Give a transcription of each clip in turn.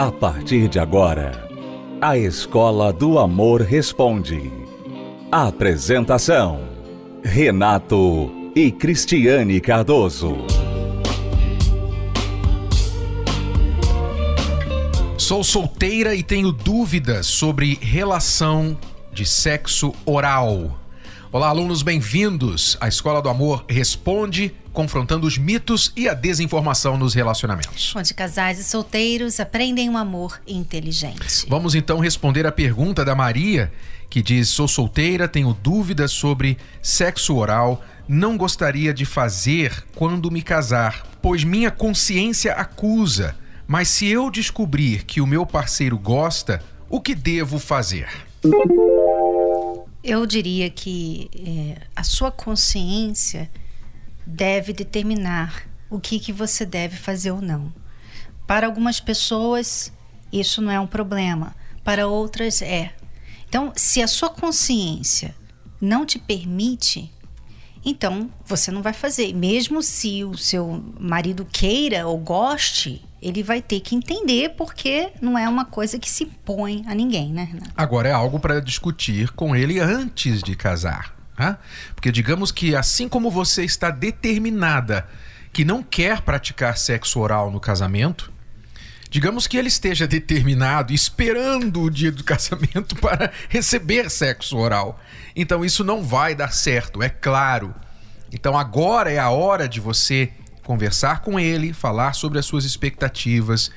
A partir de agora, a Escola do Amor Responde. Apresentação: Renato e Cristiane Cardoso. Sou solteira e tenho dúvidas sobre relação de sexo oral. Olá, alunos, bem-vindos. A Escola do Amor responde, confrontando os mitos e a desinformação nos relacionamentos. Onde casais e solteiros aprendem um amor inteligente. Vamos então responder a pergunta da Maria, que diz: Sou solteira, tenho dúvidas sobre sexo oral, não gostaria de fazer quando me casar, pois minha consciência acusa. Mas se eu descobrir que o meu parceiro gosta, o que devo fazer? Eu diria que é, a sua consciência deve determinar o que, que você deve fazer ou não. Para algumas pessoas, isso não é um problema, para outras, é. Então, se a sua consciência não te permite, então você não vai fazer. Mesmo se o seu marido queira ou goste, ele vai ter que entender porque não é uma coisa que se impõe a ninguém, né, Renato? Agora é algo para discutir com ele antes de casar. Porque digamos que assim como você está determinada que não quer praticar sexo oral no casamento, digamos que ele esteja determinado, esperando o dia do casamento para receber sexo oral. Então isso não vai dar certo, é claro. Então agora é a hora de você conversar com ele, falar sobre as suas expectativas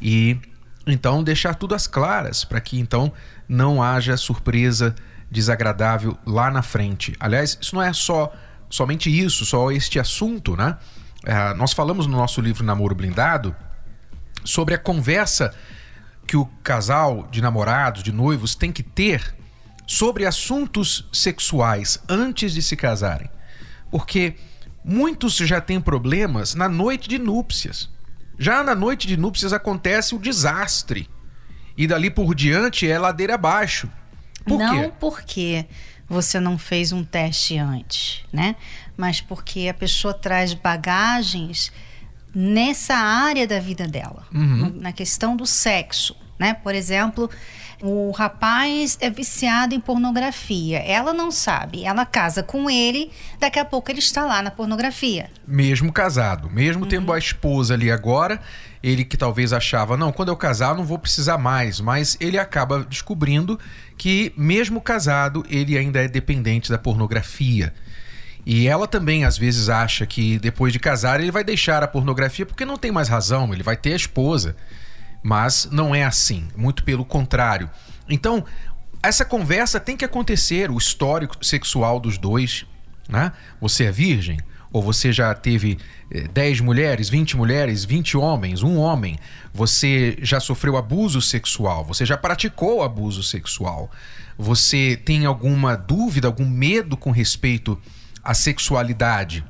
e então deixar tudo às claras para que então não haja surpresa desagradável lá na frente. Aliás, isso não é só somente isso, só este assunto, né? É, nós falamos no nosso livro Namoro Blindado sobre a conversa que o casal de namorados, de noivos, tem que ter sobre assuntos sexuais antes de se casarem. Porque Muitos já têm problemas na noite de núpcias. Já na noite de núpcias acontece o desastre. E dali por diante é ladeira abaixo. Por não quê? porque você não fez um teste antes, né? Mas porque a pessoa traz bagagens nessa área da vida dela, Uhum. na questão do sexo, né? Por exemplo, o rapaz é viciado em pornografia. Ela não sabe. Ela casa com ele, daqui a pouco ele está lá na pornografia. Mesmo casado, mesmo tendo a esposa ali agora, ele que talvez achava, não, quando eu casar não vou precisar mais, mas ele acaba descobrindo que, mesmo casado, ele ainda é dependente da pornografia. E ela também às vezes acha que depois de casar ele vai deixar a pornografia porque não tem mais razão, ele vai ter a esposa. Mas não é assim, muito pelo contrário. Então, essa conversa tem que acontecer, o histórico sexual dos dois, né? Você é virgem? Ou você já teve eh, 10 mulheres, 20 mulheres, 20 homens, um homem? Você já sofreu abuso sexual? Você já praticou abuso sexual? Você tem alguma dúvida, algum medo com respeito à sexualidade?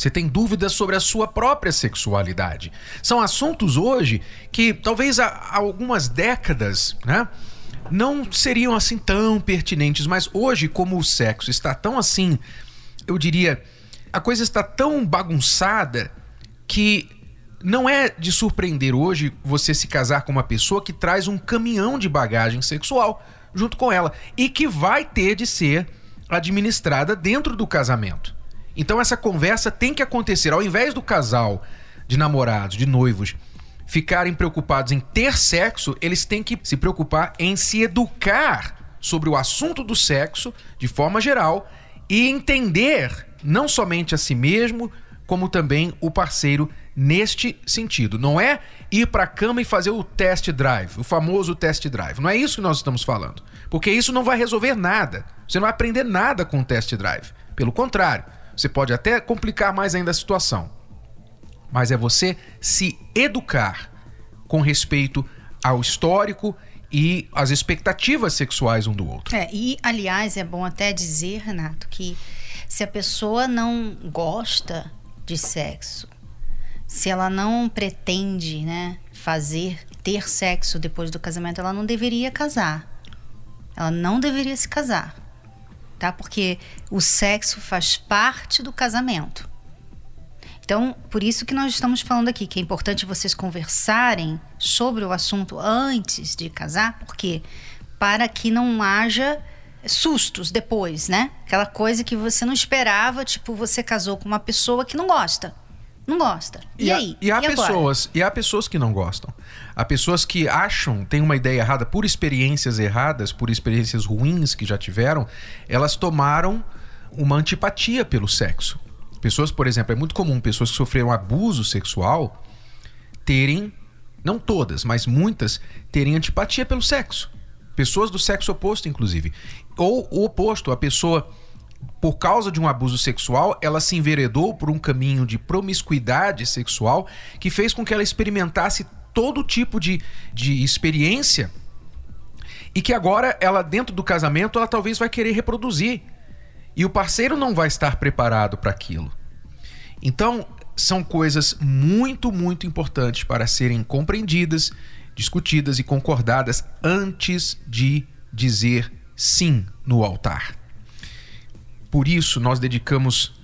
Você tem dúvidas sobre a sua própria sexualidade. São assuntos hoje que talvez há algumas décadas, né? Não seriam assim tão pertinentes, mas hoje, como o sexo está tão assim, eu diria, a coisa está tão bagunçada que não é de surpreender hoje você se casar com uma pessoa que traz um caminhão de bagagem sexual junto com ela e que vai ter de ser administrada dentro do casamento. Então essa conversa tem que acontecer ao invés do casal de namorados, de noivos ficarem preocupados em ter sexo, eles têm que se preocupar em se educar sobre o assunto do sexo de forma geral e entender não somente a si mesmo, como também o parceiro neste sentido. Não é ir para a cama e fazer o test drive, o famoso test drive. Não é isso que nós estamos falando. Porque isso não vai resolver nada. Você não vai aprender nada com o test drive. Pelo contrário, você pode até complicar mais ainda a situação. Mas é você se educar com respeito ao histórico e às expectativas sexuais um do outro. É, e aliás, é bom até dizer, Renato, que se a pessoa não gosta de sexo, se ela não pretende, né, fazer, ter sexo depois do casamento, ela não deveria casar. Ela não deveria se casar, tá? Porque o sexo faz parte do casamento. Então, por isso que nós estamos falando aqui, que é importante vocês conversarem sobre o assunto antes de casar, porque para que não haja sustos depois, né? Aquela coisa que você não esperava, tipo, você casou com uma pessoa que não gosta. Não gosta. E, e aí? E há, e pessoas, e há pessoas que não gostam. Há pessoas que acham, têm uma ideia errada por experiências erradas, por experiências ruins que já tiveram, elas tomaram uma antipatia pelo sexo. Pessoas, por exemplo, é muito comum pessoas que sofreram abuso sexual terem, não todas, mas muitas, terem antipatia pelo sexo. Pessoas do sexo oposto, inclusive. Ou o oposto, a pessoa, por causa de um abuso sexual, ela se enveredou por um caminho de promiscuidade sexual que fez com que ela experimentasse todo tipo de, de experiência e que agora ela, dentro do casamento, ela talvez vai querer reproduzir. E o parceiro não vai estar preparado para aquilo. Então, são coisas muito, muito importantes para serem compreendidas, discutidas e concordadas antes de dizer sim no altar. Por isso, nós dedicamos,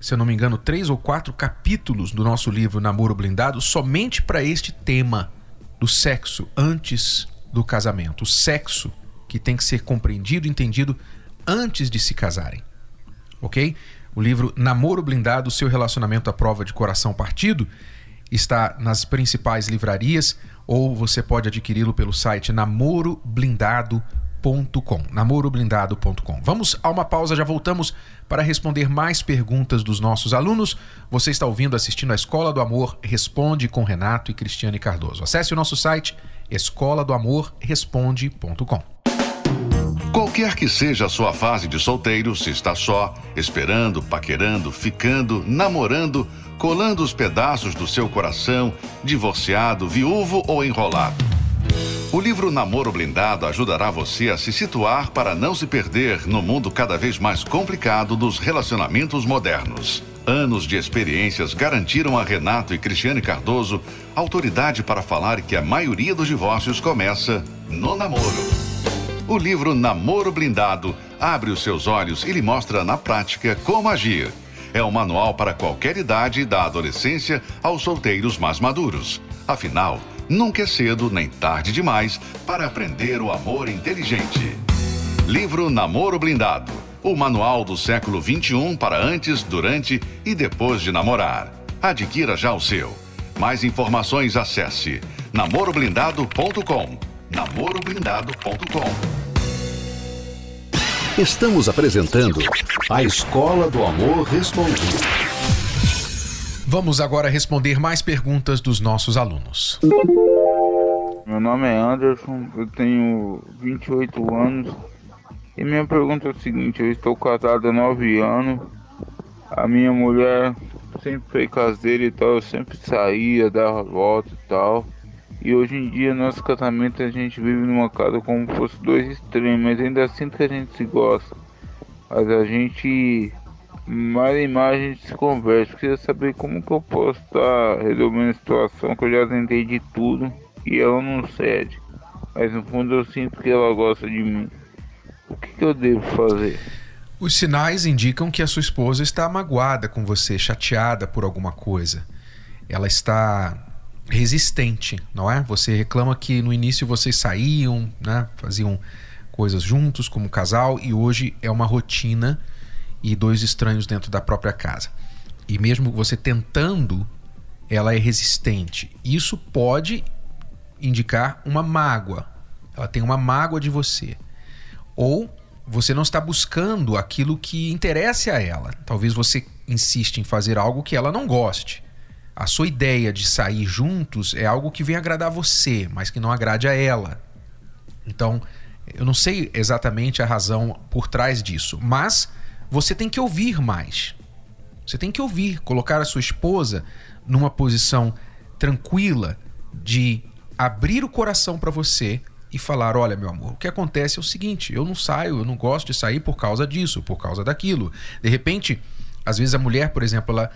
se eu não me engano, três ou quatro capítulos do nosso livro Namoro Blindado somente para este tema do sexo antes do casamento. O sexo que tem que ser compreendido, entendido antes de se casarem. Ok? O livro Namoro Blindado, seu relacionamento à prova de coração partido, está nas principais livrarias ou você pode adquiri-lo pelo site namoroblindado.com. namoroblindado.com. Vamos a uma pausa, já voltamos para responder mais perguntas dos nossos alunos. Você está ouvindo, assistindo a Escola do Amor Responde com Renato e Cristiane Cardoso. Acesse o nosso site escola do amor responde.com. Qualquer que seja a sua fase de solteiro, se está só, esperando, paquerando, ficando, namorando, colando os pedaços do seu coração, divorciado, viúvo ou enrolado. O livro Namoro Blindado ajudará você a se situar para não se perder no mundo cada vez mais complicado dos relacionamentos modernos. Anos de experiências garantiram a Renato e Cristiane Cardoso autoridade para falar que a maioria dos divórcios começa no namoro. O livro Namoro Blindado abre os seus olhos e lhe mostra na prática como agir é um manual para qualquer idade, da adolescência aos solteiros mais maduros. Afinal, nunca é cedo nem tarde demais para aprender o amor inteligente. Livro Namoro Blindado o manual do século 21 para antes, durante e depois de namorar. Adquira já o seu. Mais informações acesse namoroblindado.com. namoroblindado.com. Estamos apresentando a Escola do Amor Respondido. Vamos agora responder mais perguntas dos nossos alunos. Meu nome é Anderson, eu tenho 28 anos e minha pergunta é a seguinte: eu estou casado há 9 anos, a minha mulher sempre foi caseira e tal, eu sempre saía, dava volta e tal. E hoje em dia, nosso casamento, a gente vive numa casa como se fosse dois extremos, mas ainda sinto que a gente se gosta. Mas a gente, mais a gente se conversa. Queria saber como que eu posso estar resolvendo a situação, que eu já tentei de tudo e ela não cede. Mas no fundo eu sinto que ela gosta de mim. O que, que eu devo fazer? Os sinais indicam que a sua esposa está magoada com você, chateada por alguma coisa. Ela está resistente, não é? Você reclama que no início vocês saíam, né, faziam coisas juntos como casal e hoje é uma rotina e dois estranhos dentro da própria casa. E mesmo você tentando, ela é resistente. Isso pode indicar uma mágoa. Ela tem uma mágoa de você. Ou você não está buscando aquilo que interessa a ela. Talvez você insiste em fazer algo que ela não goste a sua ideia de sair juntos é algo que vem agradar você, mas que não agrade a ela. Então, eu não sei exatamente a razão por trás disso, mas você tem que ouvir mais. Você tem que ouvir, colocar a sua esposa numa posição tranquila de abrir o coração para você e falar: olha, meu amor, o que acontece é o seguinte, eu não saio, eu não gosto de sair por causa disso, por causa daquilo. De repente, às vezes a mulher, por exemplo, ela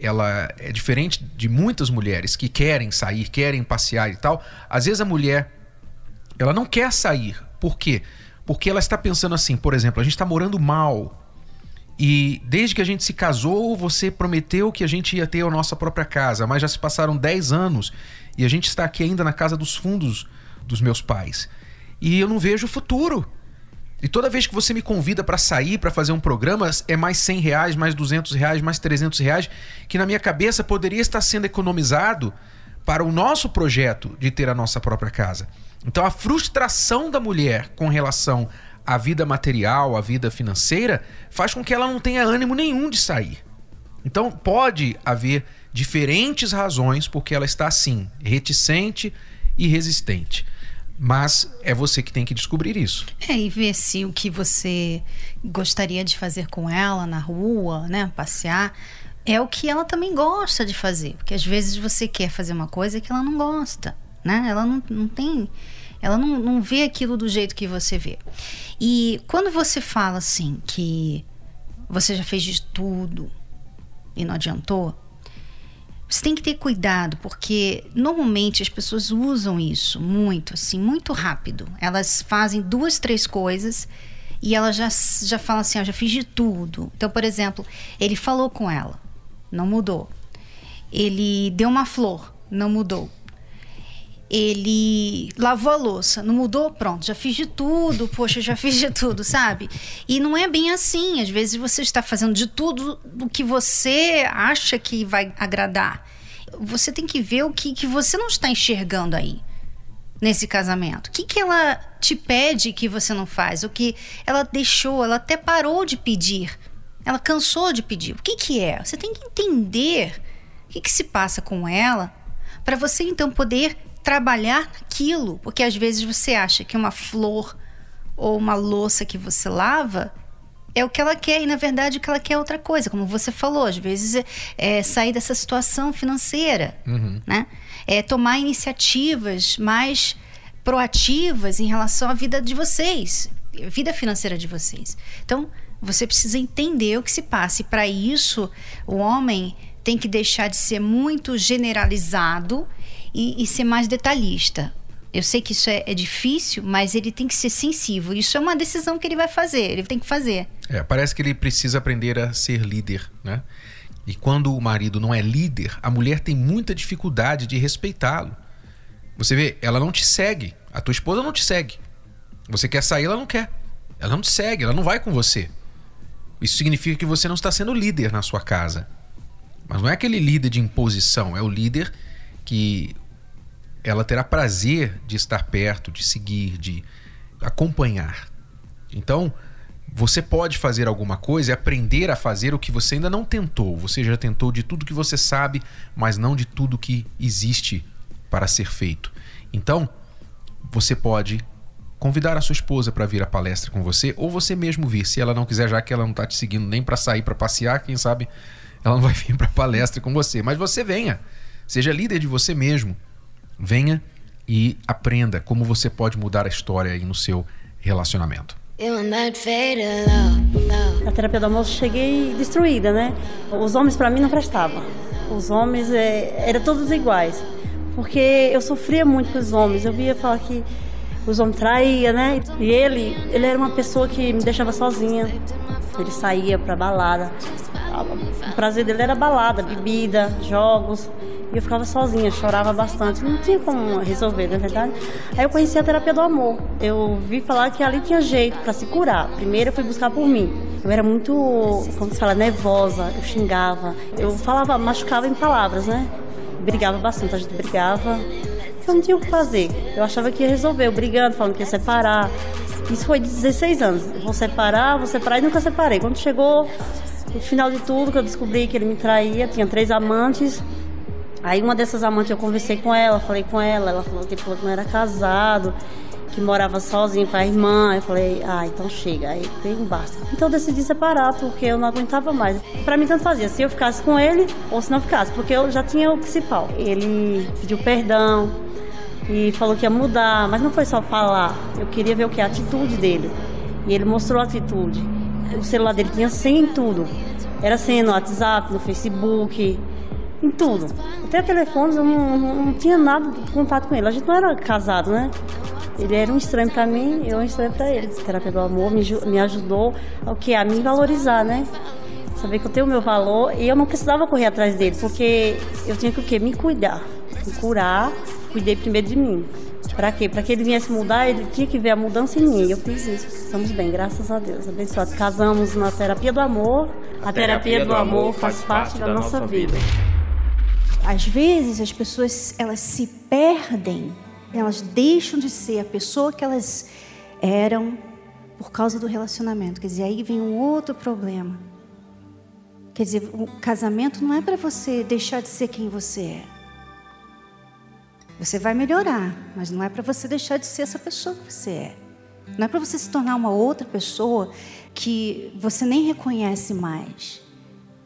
ela é diferente de muitas mulheres que querem sair, querem passear e tal. Às vezes a mulher ela não quer sair. Por quê? Porque ela está pensando assim, por exemplo, a gente está morando mal E desde que a gente se casou, você prometeu que a gente ia ter a nossa própria casa, mas já se passaram 10 anos e a gente está aqui ainda na casa dos fundos dos meus pais. E eu não vejo futuro. E toda vez que você me convida para sair, para fazer um programa, é mais 100 reais, mais 200 reais, mais 300 reais, que na minha cabeça poderia estar sendo economizado para o nosso projeto de ter a nossa própria casa. Então a frustração da mulher com relação à vida material, à vida financeira, faz com que ela não tenha ânimo nenhum de sair. Então pode haver diferentes razões porque ela está assim, reticente e resistente. Mas é você que tem que descobrir isso. É, e ver se o que você gostaria de fazer com ela na rua, né, passear, é o que ela também gosta de fazer. Porque às vezes você quer fazer uma coisa que ela não gosta, né? Ela não, não tem. Ela não, não vê aquilo do jeito que você vê. E quando você fala assim que você já fez de tudo e não adiantou, você tem que ter cuidado, porque normalmente as pessoas usam isso muito, assim, muito rápido. Elas fazem duas, três coisas e ela já, já fala assim: eu já fiz de tudo. Então, por exemplo, ele falou com ela, não mudou. Ele deu uma flor, não mudou ele lavou a louça, não mudou? Pronto, já fiz de tudo, poxa, já fiz de tudo, sabe? E não é bem assim. Às vezes você está fazendo de tudo do que você acha que vai agradar. Você tem que ver o que, que você não está enxergando aí nesse casamento. O que, que ela te pede que você não faz? O que ela deixou, ela até parou de pedir. Ela cansou de pedir. O que, que é? Você tem que entender o que, que se passa com ela para você então poder trabalhar naquilo, porque às vezes você acha que uma flor ou uma louça que você lava é o que ela quer e na verdade o que ela quer é outra coisa, como você falou, às vezes é, é sair dessa situação financeira, uhum. né? É tomar iniciativas mais proativas em relação à vida de vocês, vida financeira de vocês. Então você precisa entender o que se passa e para isso o homem tem que deixar de ser muito generalizado e, e ser mais detalhista. Eu sei que isso é, é, difícil, mas ele tem que ser sensível. Isso é uma decisão que ele vai fazer, ele tem que fazer. É, parece que ele precisa aprender a ser líder, né? E quando o marido não é líder, a mulher tem muita dificuldade de respeitá-lo. Você vê, ela não te segue, a tua esposa não te segue. Você quer sair, ela não quer. Ela não te segue, ela não vai com você. Isso significa que você não está sendo líder na sua casa. Mas não é aquele líder de imposição, é o líder que ela terá prazer de estar perto, de seguir, de acompanhar. Então, você pode fazer alguma coisa e aprender a fazer o que você ainda não tentou. Você já tentou de tudo que você sabe, mas não de tudo que existe para ser feito. Então, você pode convidar a sua esposa para vir à palestra com você, ou você mesmo vir. Se ela não quiser, já que ela não está te seguindo nem para sair para passear, quem sabe ela não vai vir para a palestra com você. Mas você venha. Seja líder de você mesmo. Venha e aprenda como você pode mudar a história aí no seu relacionamento. Na terapia do almoço cheguei destruída, né? Os homens para mim não prestavam. Os homens é, eram todos iguais. Porque eu sofria muito com os homens. Eu via falar que os homens traíam, né? E ele, ele era uma pessoa que me deixava sozinha. Ele saía pra balada. O prazer dele era balada, bebida, jogos. E eu ficava sozinha, chorava bastante. Não tinha como resolver, na é verdade. Aí eu conheci a terapia do amor. Eu vi falar que ali tinha jeito para se curar. Primeiro eu fui buscar por mim. Eu era muito, como se fala, nervosa. Eu xingava. Eu falava, machucava em palavras, né? Brigava bastante, a gente brigava. Eu não tinha o que fazer. Eu achava que ia resolver, eu brigando, falando que ia separar. Isso foi de 16 anos. vou separar, vou separar e nunca separei. Quando chegou no final de tudo, que eu descobri que ele me traía, tinha três amantes. Aí uma dessas amantes eu conversei com ela, falei com ela, ela falou que ele falou que não era casado, que morava sozinho com a irmã. Eu falei, ah, então chega, aí tem um basta. Então eu decidi separar, porque eu não aguentava mais. Para mim tanto fazia, se eu ficasse com ele ou se não ficasse, porque eu já tinha o principal. Ele pediu perdão e falou que ia mudar, mas não foi só falar, eu queria ver o que? A atitude dele. E ele mostrou a atitude. O celular dele tinha senha em tudo. Era senha no WhatsApp, no Facebook, em tudo. Até telefones eu não, não, não, tinha nada de contato com ele. A gente não era casado, né? Ele era um estranho para mim, eu um estranho para ele. A terapia do amor me, me ajudou o que a me valorizar, né? Saber que eu tenho o meu valor e eu não precisava correr atrás dele, porque eu tinha que o quê? Me cuidar, me curar. Cuidei primeiro de mim. Para quê? Para que ele viesse mudar, ele tinha que ver a mudança em mim. Eu fiz isso. Estamos bem, graças a Deus. Abençoado. Casamos na terapia do amor. A, a terapia, terapia, do, do amor, faz parte, parte da, da, nossa vida. vida. Às vezes as pessoas elas se perdem, elas deixam de ser a pessoa que elas eram por causa do relacionamento. Quer dizer, aí vem um outro problema. Quer dizer, o casamento não é para você deixar de ser quem você é. Você vai melhorar, mas não é para você deixar de ser essa pessoa que você é. Não é para você se tornar uma outra pessoa que você nem reconhece mais.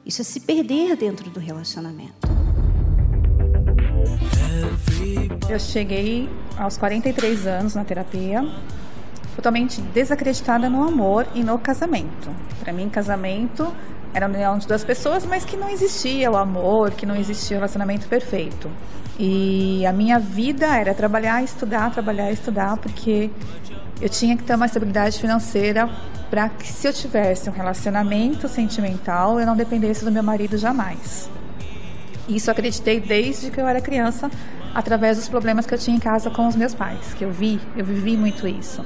Isso é se perder dentro do relacionamento. Eu cheguei aos 43 anos na terapia, totalmente desacreditada no amor e no casamento. Para mim, casamento era a união de duas pessoas, mas que não existia o amor, que não existia o relacionamento perfeito. E a minha vida era trabalhar, estudar, trabalhar, estudar, porque eu tinha que ter uma estabilidade financeira para que se eu tivesse um relacionamento sentimental, eu não dependesse do meu marido jamais. Isso acreditei desde que eu era criança, através dos problemas que eu tinha em casa com os meus pais, que eu vi, eu vivi muito isso.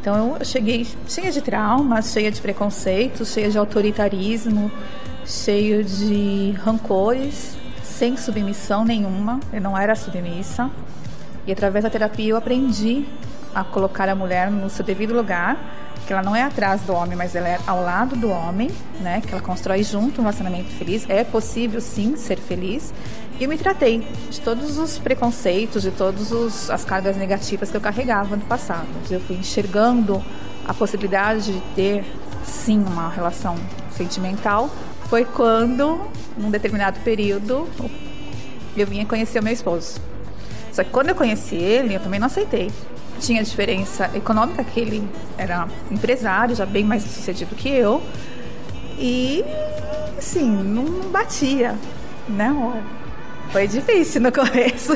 Então eu cheguei cheia de traumas, cheia de preconceitos, cheia de autoritarismo, cheio de rancores, sem submissão nenhuma. Eu não era submissa. E através da terapia eu aprendi a colocar a mulher no seu devido lugar, que ela não é atrás do homem, mas ela é ao lado do homem, né? Que ela constrói junto um relacionamento feliz. É possível sim ser feliz. E eu me tratei de todos os preconceitos, de todas as cargas negativas que eu carregava no passado. Eu fui enxergando a possibilidade de ter sim uma relação sentimental. Foi quando, num determinado período, eu vinha conhecer o meu esposo. Só que quando eu conheci ele, eu também não aceitei tinha diferença econômica, que ele era empresário, já bem mais sucedido que eu. E, assim, não batia, né? Foi difícil no começo.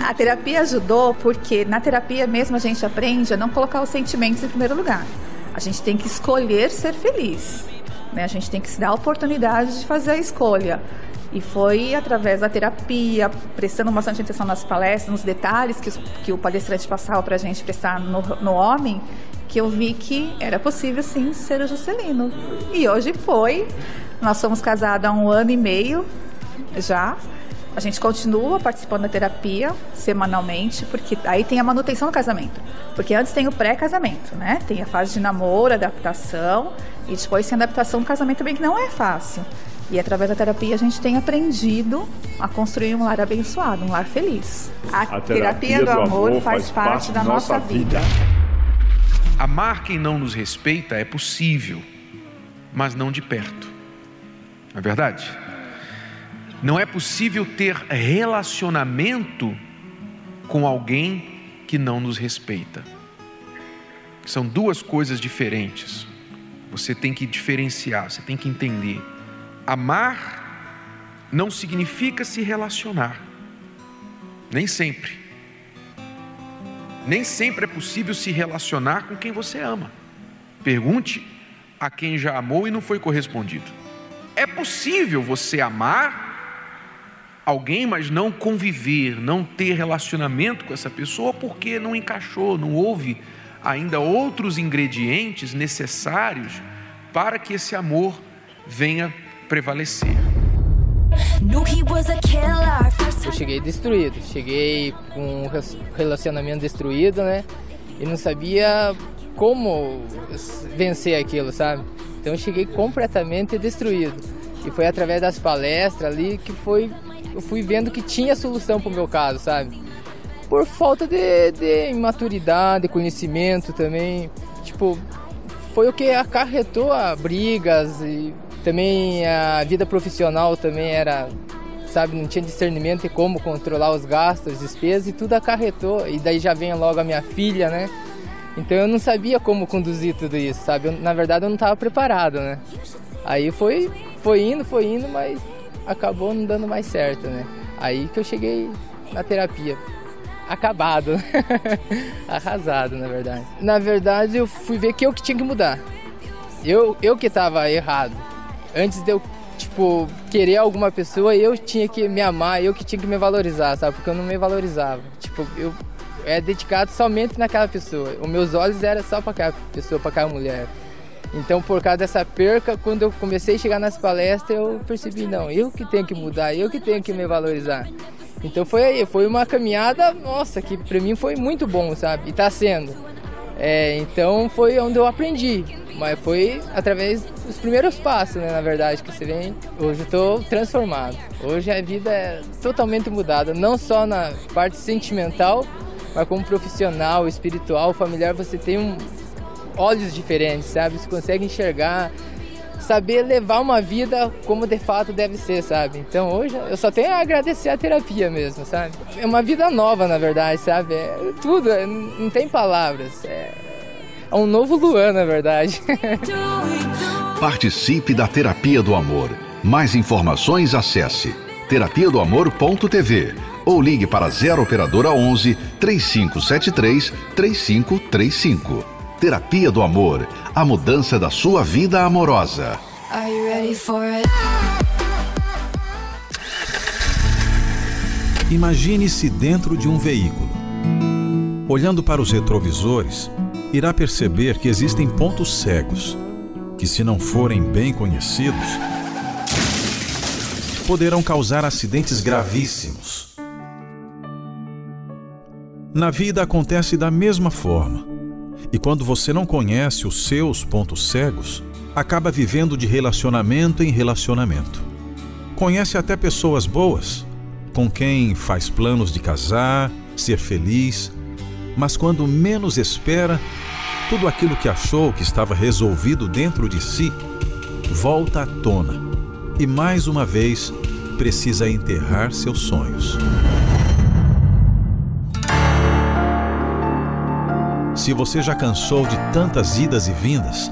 A terapia ajudou porque na terapia mesmo a gente aprende a não colocar os sentimentos em primeiro lugar. A gente tem que escolher ser feliz. Né? A gente tem que se dar a oportunidade de fazer a escolha. E foi através da terapia, prestando bastante atenção nas palestras, nos detalhes que, que o palestrante passava para a gente prestar no, no homem, que eu vi que era possível sim ser o Juscelino. E hoje foi. Nós somos casados há um ano e meio já. A gente continua participando da terapia semanalmente, porque aí tem a manutenção do casamento. Porque antes tem o pré-casamento, né? Tem a fase de namoro, adaptação, e depois tem a adaptação do casamento também, que não é fácil. E através da terapia a gente tem aprendido a construir um lar abençoado, um lar feliz. A, a terapia, terapia, do, amor, amor faz, parte, parte da nossa vida. vida. Amar quem não nos respeita é possível, mas não de perto. Não é verdade? Não é possível ter relacionamento com alguém que não nos respeita. São duas coisas diferentes. Você tem que diferenciar, você tem que entender. Amar não significa se relacionar. Nem sempre. Nem sempre é possível se relacionar com quem você ama. Pergunte a quem já amou e não foi correspondido. É possível você amar alguém, mas não conviver, não ter relacionamento com essa pessoa porque não encaixou, não houve ainda outros ingredientes necessários para que esse amor venha prevalecer. Eu cheguei destruído, cheguei com um relacionamento destruído, né? E não sabia como vencer aquilo, sabe? Então eu cheguei completamente destruído. E foi através das palestras ali que foi eu fui vendo que tinha solução para o meu caso, sabe? Por falta de, de imaturidade, conhecimento também. Tipo, foi o que acarretou a brigas e também a vida profissional também era, sabe, não tinha discernimento de como controlar os gastos, as despesas e tudo acarretou. E daí já vem logo a minha filha, né? Então eu não sabia como conduzir tudo isso, sabe? Eu, na verdade eu não estava preparado, né? Aí foi, foi indo, foi indo, mas acabou não dando mais certo, né? Aí que eu cheguei na terapia. acabado, arrasado, na verdade. Na verdade, eu fui ver que eu que tinha que mudar. Eu, eu que estava errado. Antes de eu, tipo, querer alguma pessoa, eu tinha que me amar, eu que tinha que me valorizar, sabe? Porque eu não me valorizava. Tipo, eu é dedicado somente naquela pessoa. Os meus olhos eram só para aquela pessoa, para aquela mulher. Então, por causa dessa perca, quando eu comecei a chegar nas palestras, eu percebi, não, eu que tenho que mudar, eu que tenho que me valorizar. Então foi aí, foi uma caminhada, nossa, que para mim foi muito bom, sabe? E tá sendo. É, então foi onde eu aprendi, mas foi através dos primeiros passos, né, na verdade, que você vem. Hoje eu tô transformado. Hoje a vida é totalmente mudada, não só na parte sentimental, mas como profissional, espiritual, familiar, você tem um, olhos diferentes, sabe? Você consegue enxergar saber levar uma vida como de fato deve ser, sabe? Então hoje eu só tenho a agradecer a terapia mesmo, sabe? É uma vida nova, na verdade, sabe? É tudo, é, não tem palavras. É, é um novo Luan, na verdade. Participe da Terapia do Amor. Mais informações acesse terapia do amor.tv ou ligue para 0 operadora 11 3573 3535. Terapia do Amor, a mudança da sua vida amorosa. Imagine-se dentro de um veículo. Olhando para os retrovisores, irá perceber que existem pontos cegos, que, se não forem bem conhecidos, poderão causar acidentes gravíssimos. Na vida acontece da mesma forma. E quando você não conhece os seus pontos cegos, acaba vivendo de relacionamento em relacionamento. Conhece até pessoas boas, com quem faz planos de casar, ser feliz, mas quando menos espera, tudo aquilo que achou que estava resolvido dentro de si volta à tona e mais uma vez precisa enterrar seus sonhos. Se você já cansou de tantas idas e vindas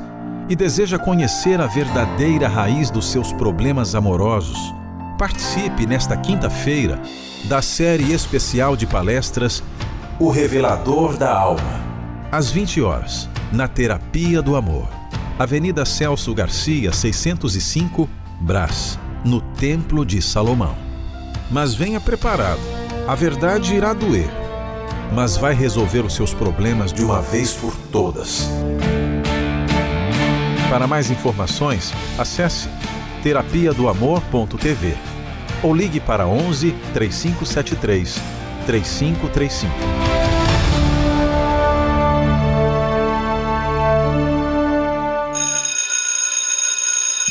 e deseja conhecer a verdadeira raiz dos seus problemas amorosos, participe nesta quinta-feira da série especial de palestras O Revelador da Alma, às 20 horas, na Terapia do Amor. Avenida Celso Garcia, 605, Brás, no Templo de Salomão. Mas venha preparado, a verdade irá doer mas vai resolver os seus problemas de uma vez por todas. Para mais informações, acesse terapia do amor.tv ou ligue para 11 3573 3535.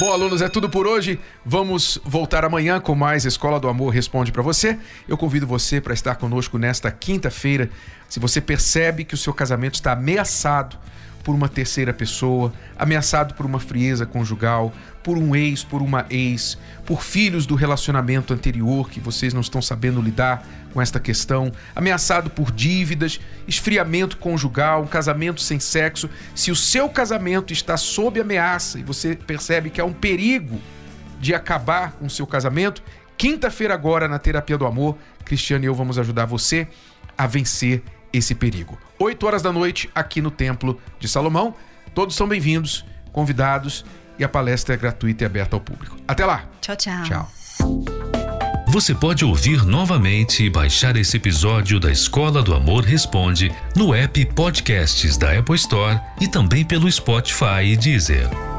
Bom, alunos, é tudo por hoje. Vamos voltar amanhã com mais Escola do Amor Responde para você. Eu convido você para estar conosco nesta quinta-feira. Se você percebe que o seu casamento está ameaçado por uma terceira pessoa, ameaçado por uma frieza conjugal, por um ex, por uma ex, por filhos do relacionamento anterior que vocês não estão sabendo lidar com esta questão, ameaçado por dívidas, esfriamento conjugal, um casamento sem sexo. Se o seu casamento está sob ameaça e você percebe que há um perigo de acabar com o seu casamento, quinta-feira agora na Terapia do Amor, Cristiano e eu vamos ajudar você a vencer esse perigo. 8 horas da noite aqui no Templo de Salomão. Todos são bem-vindos, convidados e a palestra é gratuita e aberta ao público. Até lá. Tchau, tchau. Tchau. Você pode ouvir novamente e baixar esse episódio da Escola do Amor Responde no app Podcasts da Apple Store e também pelo Spotify e Deezer.